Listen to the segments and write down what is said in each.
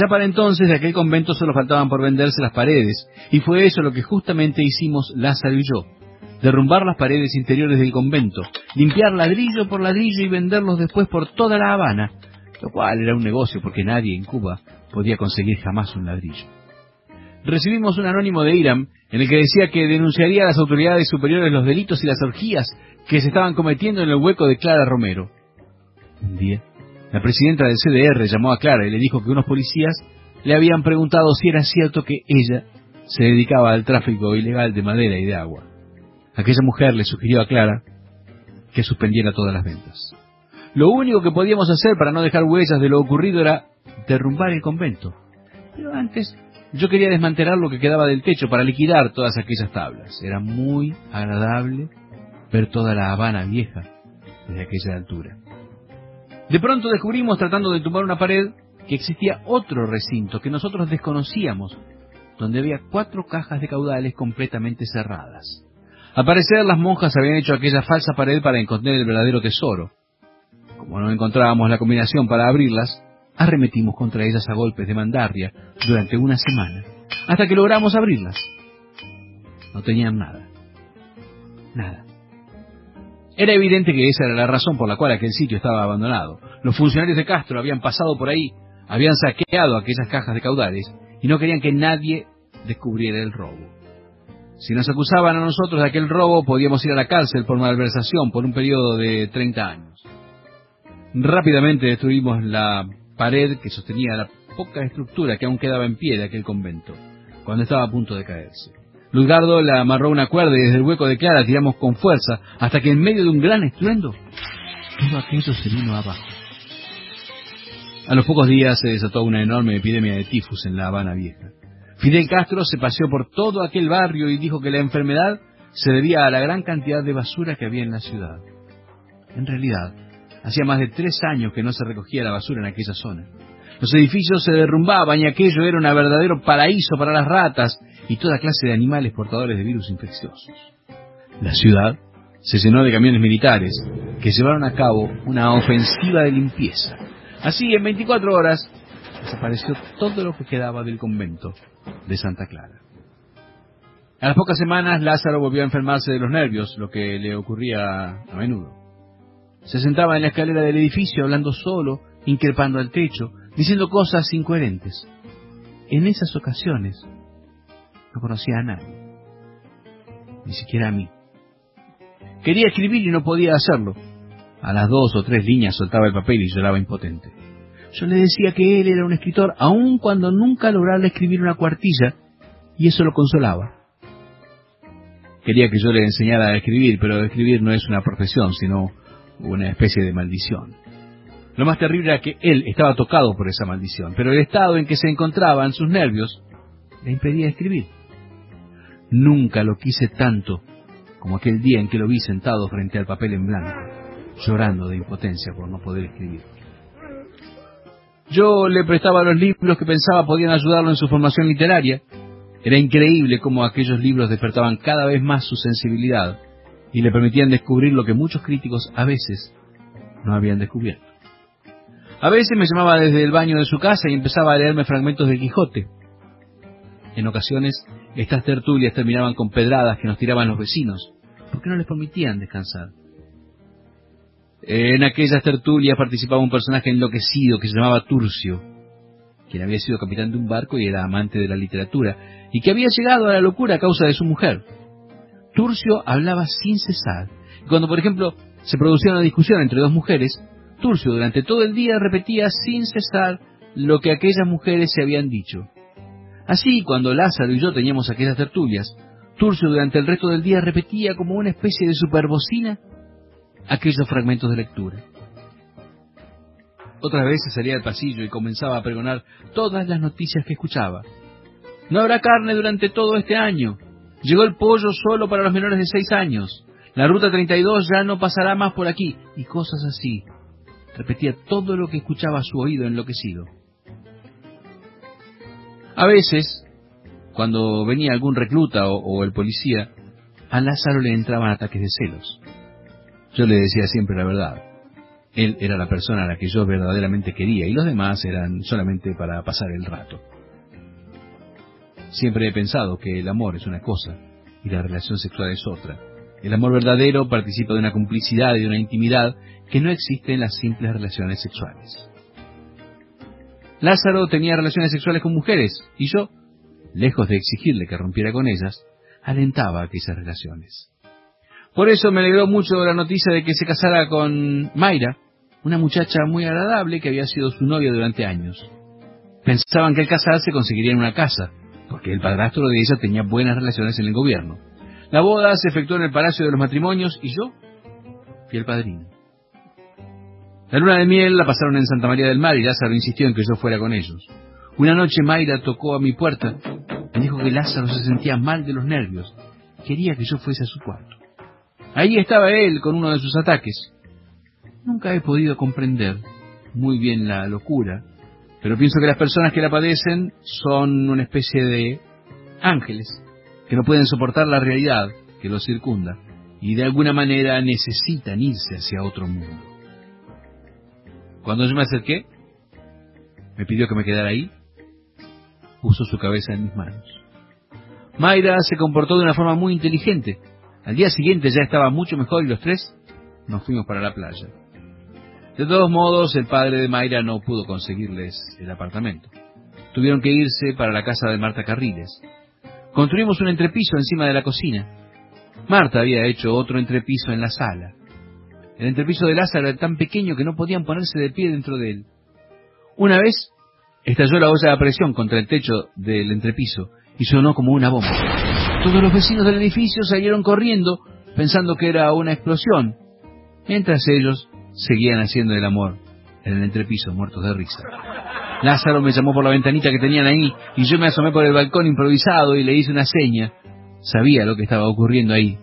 Ya para entonces de aquel convento solo faltaban por venderse las paredes, y fue eso lo que justamente hicimos Lázaro y yo. Derrumbar las paredes interiores del convento, limpiar ladrillo por ladrillo y venderlos después por toda La Habana, lo cual era un negocio porque nadie en Cuba podía conseguir jamás un ladrillo. Recibimos un anónimo de Iram en el que decía que denunciaría a las autoridades superiores los delitos y las orgías que se estaban cometiendo en el hueco de Clara Romero. Un día, la presidenta del CDR llamó a Clara y le dijo que unos policías le habían preguntado si era cierto que ella se dedicaba al tráfico ilegal de madera y de agua. Aquella mujer le sugirió a Clara que suspendiera todas las ventas. Lo único que podíamos hacer para no dejar huellas de lo ocurrido era derrumbar el convento. Pero antes yo quería desmantelar lo que quedaba del techo para liquidar todas aquellas tablas. Era muy agradable ver toda la Habana vieja desde aquella altura. De pronto descubrimos, tratando de tumbar una pared, que existía otro recinto que nosotros desconocíamos, donde había cuatro cajas de caudales completamente cerradas. Al parecer las monjas habían hecho aquella falsa pared para encontrar el verdadero tesoro. Como no encontrábamos la combinación para abrirlas, arremetimos contra ellas a golpes de mandarria durante una semana, hasta que logramos abrirlas. No tenían nada. Nada. Era evidente que esa era la razón por la cual aquel sitio estaba abandonado. Los funcionarios de Castro habían pasado por ahí, habían saqueado aquellas cajas de caudales y no querían que nadie descubriera el robo. Si nos acusaban a nosotros de aquel robo, podíamos ir a la cárcel por malversación por un periodo de 30 años. Rápidamente destruimos la pared que sostenía la poca estructura que aún quedaba en pie de aquel convento, cuando estaba a punto de caerse. Luzgardo la amarró una cuerda y desde el hueco de Clara tiramos con fuerza hasta que en medio de un gran estruendo todo aquello se vino abajo. A los pocos días se desató una enorme epidemia de tifus en La Habana Vieja. Fidel Castro se paseó por todo aquel barrio y dijo que la enfermedad se debía a la gran cantidad de basura que había en la ciudad. En realidad, Hacía más de tres años que no se recogía la basura en aquella zona. Los edificios se derrumbaban y aquello era un verdadero paraíso para las ratas y toda clase de animales portadores de virus infecciosos. La ciudad se llenó de camiones militares que llevaron a cabo una ofensiva de limpieza. Así, en 24 horas, desapareció todo lo que quedaba del convento de Santa Clara. A las pocas semanas, Lázaro volvió a enfermarse de los nervios, lo que le ocurría a menudo. Se sentaba en la escalera del edificio hablando solo, increpando al techo, diciendo cosas incoherentes. En esas ocasiones no conocía a nadie, ni siquiera a mí. Quería escribir y no podía hacerlo. A las dos o tres líneas soltaba el papel y lloraba impotente. Yo le decía que él era un escritor, aun cuando nunca lograra escribir una cuartilla, y eso lo consolaba. Quería que yo le enseñara a escribir, pero escribir no es una profesión, sino una especie de maldición. Lo más terrible era que él estaba tocado por esa maldición, pero el estado en que se encontraban sus nervios le impedía escribir. Nunca lo quise tanto como aquel día en que lo vi sentado frente al papel en blanco, llorando de impotencia por no poder escribir. Yo le prestaba los libros que pensaba podían ayudarlo en su formación literaria. Era increíble cómo aquellos libros despertaban cada vez más su sensibilidad y le permitían descubrir lo que muchos críticos a veces no habían descubierto. A veces me llamaba desde el baño de su casa y empezaba a leerme fragmentos del Quijote. En ocasiones, estas tertulias terminaban con pedradas que nos tiraban los vecinos, porque no les permitían descansar. En aquellas tertulias participaba un personaje enloquecido que se llamaba Turcio, quien había sido capitán de un barco y era amante de la literatura, y que había llegado a la locura a causa de su mujer. Turcio hablaba sin cesar. Cuando, por ejemplo, se producía una discusión entre dos mujeres, Turcio durante todo el día repetía sin cesar lo que aquellas mujeres se habían dicho. Así, cuando Lázaro y yo teníamos aquellas tertulias, Turcio durante el resto del día repetía como una especie de superbocina aquellos fragmentos de lectura. Otras veces salía al pasillo y comenzaba a pregonar todas las noticias que escuchaba. No habrá carne durante todo este año. Llegó el pollo solo para los menores de seis años. La ruta 32 ya no pasará más por aquí. Y cosas así. Repetía todo lo que escuchaba a su oído enloquecido. A veces, cuando venía algún recluta o, el policía, a Lázaro le entraban ataques de celos. Yo le decía siempre la verdad. Él era la persona a la que yo verdaderamente quería y los demás eran solamente para pasar el rato. Siempre he pensado que el amor es una cosa y la relación sexual es otra. El amor verdadero participa de una complicidad y de una intimidad que no existe en las simples relaciones sexuales. Lázaro tenía relaciones sexuales con mujeres y yo, lejos de exigirle que rompiera con ellas, alentaba aquellas relaciones. Por eso me alegró mucho la noticia de que se casara con Mayra, una muchacha muy agradable que había sido su novia durante años. Pensaban que al casarse conseguirían una casa, porque el padrastro de ella tenía buenas relaciones en el gobierno. La boda se efectuó en el Palacio de los Matrimonios y yo fui el padrino. La luna de miel la pasaron en Santa María del Mar y Lázaro insistió en que yo fuera con ellos. Una noche Mayra tocó a mi puerta. Me dijo que Lázaro se sentía mal de los nervios. Quería que yo fuese a su cuarto. Ahí estaba él con uno de sus ataques. Nunca he podido comprender muy bien la locura, pero pienso que las personas que la padecen son una especie de ángeles, que no pueden soportar la realidad que los circunda y de alguna manera necesitan irse hacia otro mundo. Cuando yo me acerqué, me pidió que me quedara ahí, puso su cabeza en mis manos. Mayra se comportó de una forma muy inteligente. Al día siguiente ya estaba mucho mejor y los tres nos fuimos para la playa. De todos modos, el padre de Mayra no pudo conseguirles el apartamento. Tuvieron que irse para la casa de Marta Carriles. Construimos un entrepiso encima de la cocina. Marta había hecho otro entrepiso en la sala. El entrepiso de Lázaro era tan pequeño que no podían ponerse de pie dentro de él. Una vez estalló la olla a presión contra el techo del entrepiso y sonó como una bomba. Todos los vecinos del edificio salieron corriendo pensando que era una explosión, mientras ellos seguían haciendo el amor en el entrepiso, muertos de risa. Lázaro me llamó por la ventanita que tenían ahí y yo me asomé por el balcón improvisado y le hice una seña. Sabía lo que estaba ocurriendo ahí.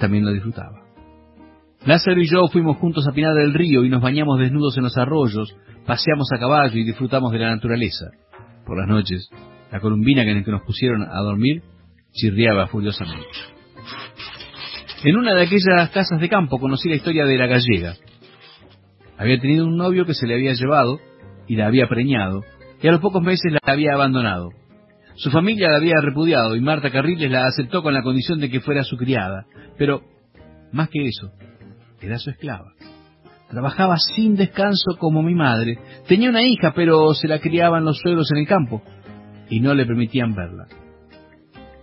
También lo disfrutaba. Lázaro y yo fuimos juntos a Pinar del Río y nos bañamos desnudos en los arroyos, paseamos a caballo y disfrutamos de la naturaleza. Por las noches, la columbina en la que nos pusieron a dormir chirriaba furiosamente. En una de aquellas casas de campo conocí la historia de la gallega. Había tenido un novio que se le había llevado y la había preñado, y a los pocos meses la había abandonado. Su familia la había repudiado y Marta Carriles la aceptó con la condición de que fuera su criada, pero, más que eso, era su esclava. Trabajaba sin descanso como mi madre. Tenía una hija, pero se la criaban los suegros en el campo y no le permitían verla.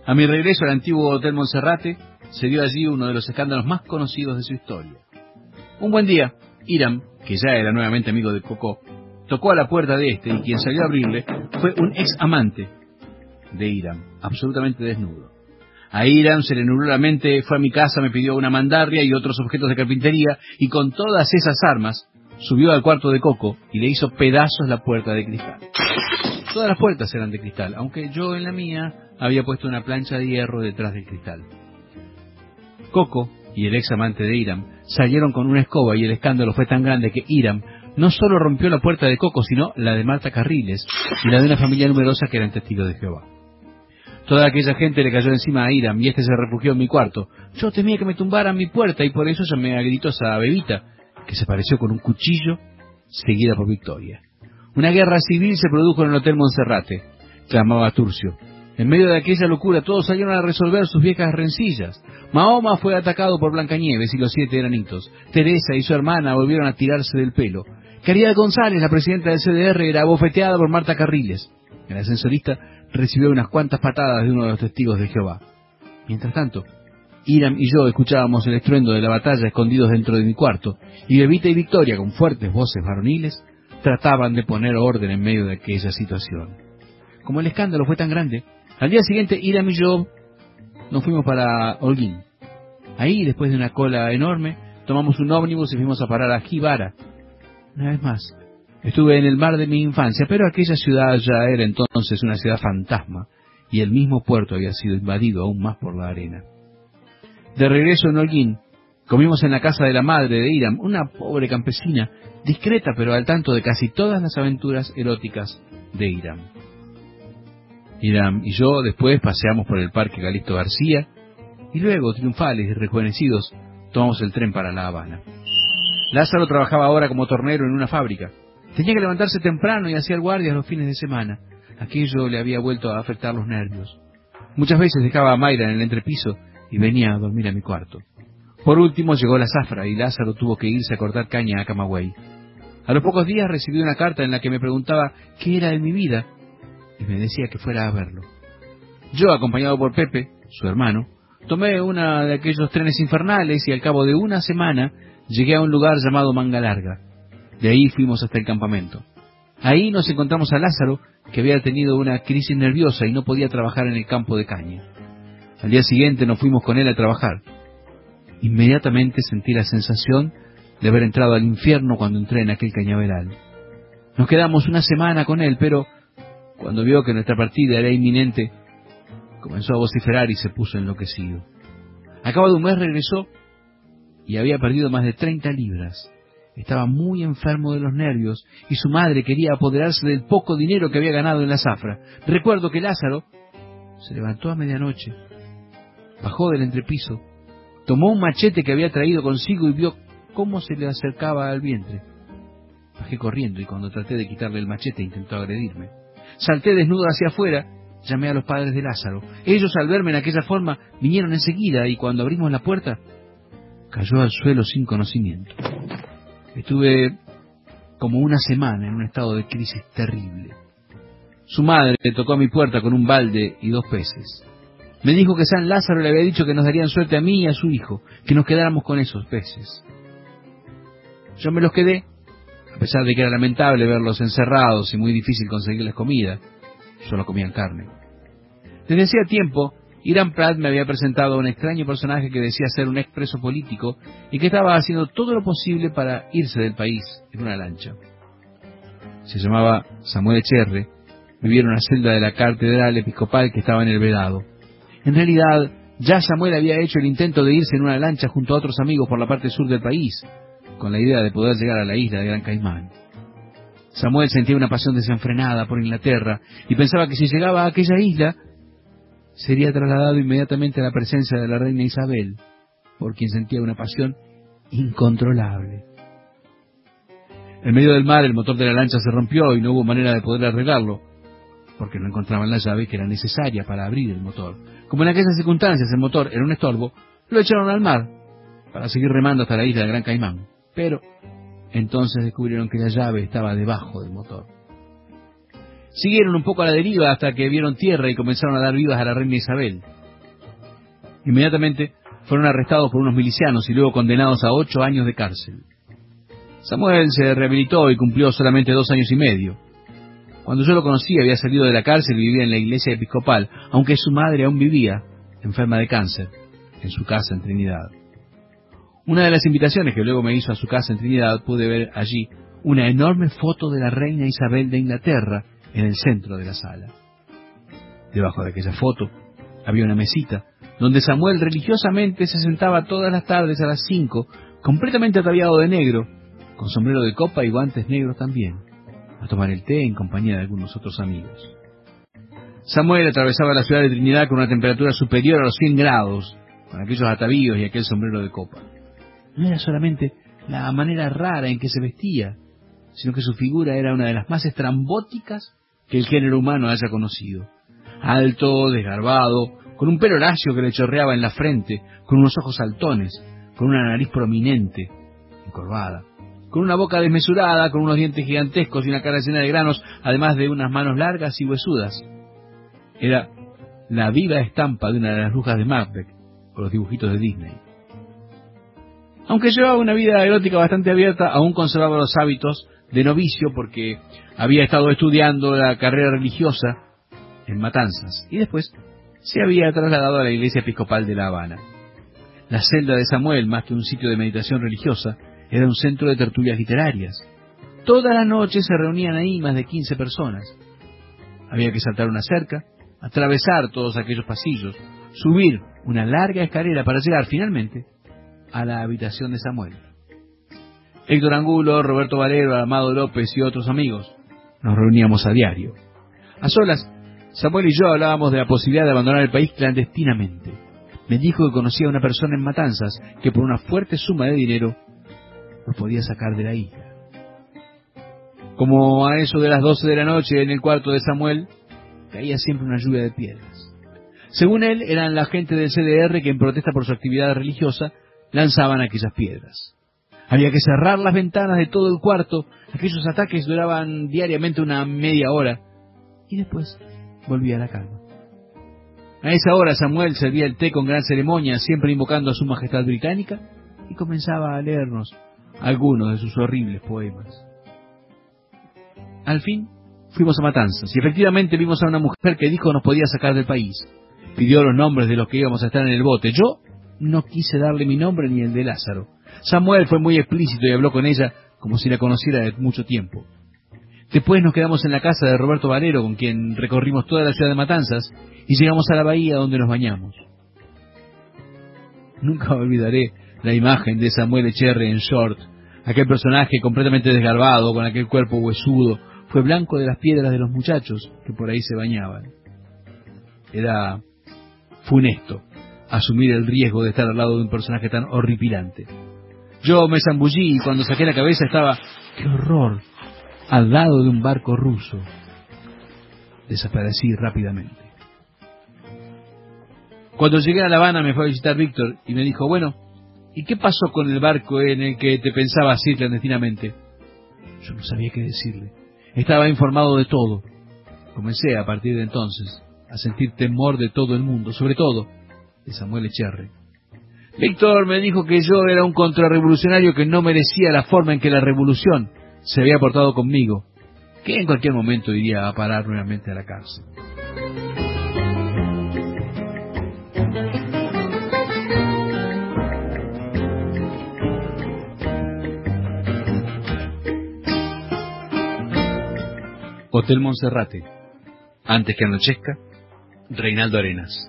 A mi regreso al antiguo Hotel Monserrate, se dio allí uno de los escándalos más conocidos de su historia. Un buen día, Iram, que ya era nuevamente amigo de Coco, tocó a la puerta de este y quien salió a abrirle fue un ex amante de Iram, absolutamente desnudo. A Iram se le nubló la mente, fue a mi casa, me pidió una mandarria y otros objetos de carpintería y con todas esas armas subió al cuarto de Coco y le hizo pedazos la puerta de cristal. Todas las puertas eran de cristal, aunque yo en la mía había puesto una plancha de hierro detrás del cristal. Coco y el ex amante de Iram salieron con una escoba y el escándalo fue tan grande que Iram no solo rompió la puerta de Coco, sino la de Marta Carriles y la de una familia numerosa que eran testigos de Jehová. Toda aquella gente le cayó encima a Iram y este se refugió en mi cuarto. Yo temía que me tumbaran mi puerta y por eso llamé a gritos a Bebita, que se pareció con un cuchillo, seguida por Victoria. Una guerra civil se produjo en el Hotel Monserrate, clamaba Turcio. En medio de aquella locura todos salieron a resolver sus viejas rencillas. Mahoma fue atacado por Blancanieves y los siete granitos. Teresa y su hermana volvieron a tirarse del pelo. Caridad González, la presidenta del CDR, era bofeteada por Marta Carriles. El ascensorista recibió unas cuantas patadas de uno de los testigos de Jehová. Mientras tanto, Iram y yo escuchábamos el estruendo de la batalla escondidos dentro de mi cuarto, y Bebita y Victoria, con fuertes voces varoniles, trataban de poner orden en medio de aquella situación. Como el escándalo fue tan grande, al día siguiente Iram y yo nos fuimos para Holguín. Ahí, después de una cola enorme, tomamos un ómnibus y fuimos a parar a Jibara. Una vez más, estuve en el mar de mi infancia, pero aquella ciudad ya era entonces una ciudad fantasma, y el mismo puerto había sido invadido aún más por la arena. De regreso en Holguín, comimos en la casa de la madre de Iram, una pobre campesina, discreta pero al tanto de casi todas las aventuras eróticas de Iram. Iram y yo después paseamos por el Parque Calixto García y luego, triunfales y rejuvenecidos, tomamos el tren para La Habana. Lázaro trabajaba ahora como tornero en una fábrica. Tenía que levantarse temprano y hacía guardias los fines de semana. Aquello le había vuelto a afectar los nervios. Muchas veces dejaba a Mayra en el entrepiso y venía a dormir a mi cuarto. Por último llegó la zafra y Lázaro tuvo que irse a cortar caña a Camagüey. A los pocos días recibí una carta en la que me preguntaba qué era de mi vida y me decía que fuera a verlo. Yo, acompañado por Pepe, su hermano, tomé uno de aquellos trenes infernales y al cabo de una semana llegué a un lugar llamado Manga Larga. De ahí fuimos hasta el campamento. Ahí nos encontramos a Lázaro, que había tenido una crisis nerviosa y no podía trabajar en el campo de caña. Al día siguiente nos fuimos con él a trabajar. Inmediatamente sentí la sensación de haber entrado al infierno cuando entré en aquel cañaveral. Nos quedamos una semana con él, pero cuando vio que nuestra partida era inminente, comenzó a vociferar y se puso enloquecido. A cabo de un mes regresó y había perdido más de 30 libras. Estaba muy enfermo de los nervios y su madre quería apoderarse del poco dinero que había ganado en la zafra. Recuerdo que Lázaro se levantó a medianoche, bajó del entrepiso, tomó un machete que había traído consigo y vio cómo se le acercaba al vientre. Bajé corriendo y cuando traté de quitarle el machete intentó agredirme. Salté desnudo hacia afuera, llamé a los padres de Lázaro. Ellos al verme en aquella forma vinieron enseguida y cuando abrimos la puerta cayó al suelo sin conocimiento. Estuve como una semana en un estado de crisis terrible. Su madre tocó a mi puerta con un balde y dos peces. Me dijo que San Lázaro le había dicho que nos darían suerte a mí y a su hijo, que nos quedáramos con esos peces. Yo me los quedé, a pesar de que era lamentable verlos encerrados y muy difícil conseguirles comida. Solo comían carne. Desde hacía tiempo Irán Pratt me había presentado a un extraño personaje que decía ser un expreso político y que estaba haciendo todo lo posible para irse del país en una lancha. Se llamaba Samuel Echerre, vivía en una celda de la catedral episcopal que estaba en el Vedado. En realidad, ya Samuel había hecho el intento de irse en una lancha junto a otros amigos por la parte sur del país, con la idea de poder llegar a la isla de Gran Caimán. Samuel sentía una pasión desenfrenada por Inglaterra y pensaba que si llegaba a aquella isla sería trasladado inmediatamente a la presencia de la reina Isabel, por quien sentía una pasión incontrolable. En medio del mar el motor de la lancha se rompió y no hubo manera de poder arreglarlo, porque no encontraban la llave que era necesaria para abrir el motor. Como en aquellas circunstancias el motor era un estorbo, lo echaron al mar para seguir remando hasta la isla de Gran Caimán. Pero entonces descubrieron que la llave estaba debajo del motor. Siguieron un poco a la deriva hasta que vieron tierra y comenzaron a dar vivas a la reina Isabel. Inmediatamente fueron arrestados por unos milicianos y luego condenados a ocho años de cárcel. Samuel se rehabilitó y cumplió solamente dos años y medio. Cuando yo lo conocí había salido de la cárcel y vivía en la iglesia episcopal, aunque su madre aún vivía, enferma de cáncer, en su casa en Trinidad. Una de las invitaciones que luego me hizo a su casa en Trinidad pude ver allí una enorme foto de la reina Isabel de Inglaterra en el centro de la sala. Debajo de aquella foto había una mesita donde Samuel religiosamente se sentaba todas las tardes a las cinco, completamente ataviado de negro, con sombrero de copa y guantes negros también, a tomar el té en compañía de algunos otros amigos. Samuel atravesaba la ciudad de Trinidad con una temperatura superior a los 100 grados, con aquellos atavíos y aquel sombrero de copa. No era solamente la manera rara en que se vestía, sino que su figura era una de las más estrambóticas que el género humano haya conocido. Alto, desgarbado, con un pelo lacio que le chorreaba en la frente, con unos ojos saltones, con una nariz prominente, encorvada, con una boca desmesurada, con unos dientes gigantescos y una cara llena de granos, además de unas manos largas y huesudas. Era la viva estampa de una de las brujas de Macbeth, con los dibujitos de Disney. Aunque llevaba una vida erótica bastante abierta, aún conservaba los hábitos de novicio porque había estado estudiando la carrera religiosa en Matanzas y después se había trasladado a la iglesia episcopal de La Habana. La celda de Samuel, más que un sitio de meditación religiosa, era un centro de tertulias literarias. Toda la noche se reunían ahí más de 15 personas. Había que saltar una cerca, atravesar todos aquellos pasillos, subir una larga escalera para llegar finalmente a la habitación de Samuel. Héctor Angulo, Roberto Valero, Amado López y otros amigos. Nos reuníamos a diario. A solas, Samuel y yo hablábamos de la posibilidad de abandonar el país clandestinamente. Me dijo que conocía a una persona en Matanzas que por una fuerte suma de dinero nos podía sacar de la isla. Como a eso de las doce de la noche en el cuarto de Samuel, caía siempre una lluvia de piedras. Según él, eran la gente del CDR que en protesta por su actividad religiosa lanzaban aquellas piedras. Había que cerrar las ventanas de todo el cuarto, aquellos ataques duraban diariamente una media hora, y después volvía la calma. A esa hora Samuel servía el té con gran ceremonia, siempre invocando a su majestad británica, y comenzaba a leernos algunos de sus horribles poemas. Al fin fuimos a Matanzas y efectivamente vimos a una mujer que dijo nos podía sacar del país. Pidió los nombres de los que íbamos a estar en el bote. Yo no quise darle mi nombre ni el de Lázaro. Samuel fue muy explícito y habló con ella como si la conociera de mucho tiempo. Después nos quedamos en la casa de Roberto Valero, con quien recorrimos toda la ciudad de Matanzas, y llegamos a la bahía donde nos bañamos. Nunca olvidaré la imagen de Samuel Echerre en short, aquel personaje completamente desgarbado, con aquel cuerpo huesudo, fue blanco de las piedras de los muchachos que por ahí se bañaban. Era funesto asumir el riesgo de estar al lado de un personaje tan horripilante. Yo me zambullí y cuando saqué la cabeza estaba, ¡qué horror!, al lado de un barco ruso. Desaparecí rápidamente. Cuando llegué a La Habana me fue a visitar Víctor y me dijo, bueno, ¿y qué pasó con el barco en el que te pensabas ir clandestinamente? Yo no sabía qué decirle. Estaba informado de todo. Comencé a partir de entonces a sentir temor de todo el mundo, sobre todo de Samuel Echerre. Víctor me dijo que yo era un contrarrevolucionario que no merecía la forma en que la revolución se había portado conmigo, que en cualquier momento iría a parar nuevamente a la cárcel. Hotel Monserrate. Antes que anochezca, Reinaldo Arenas.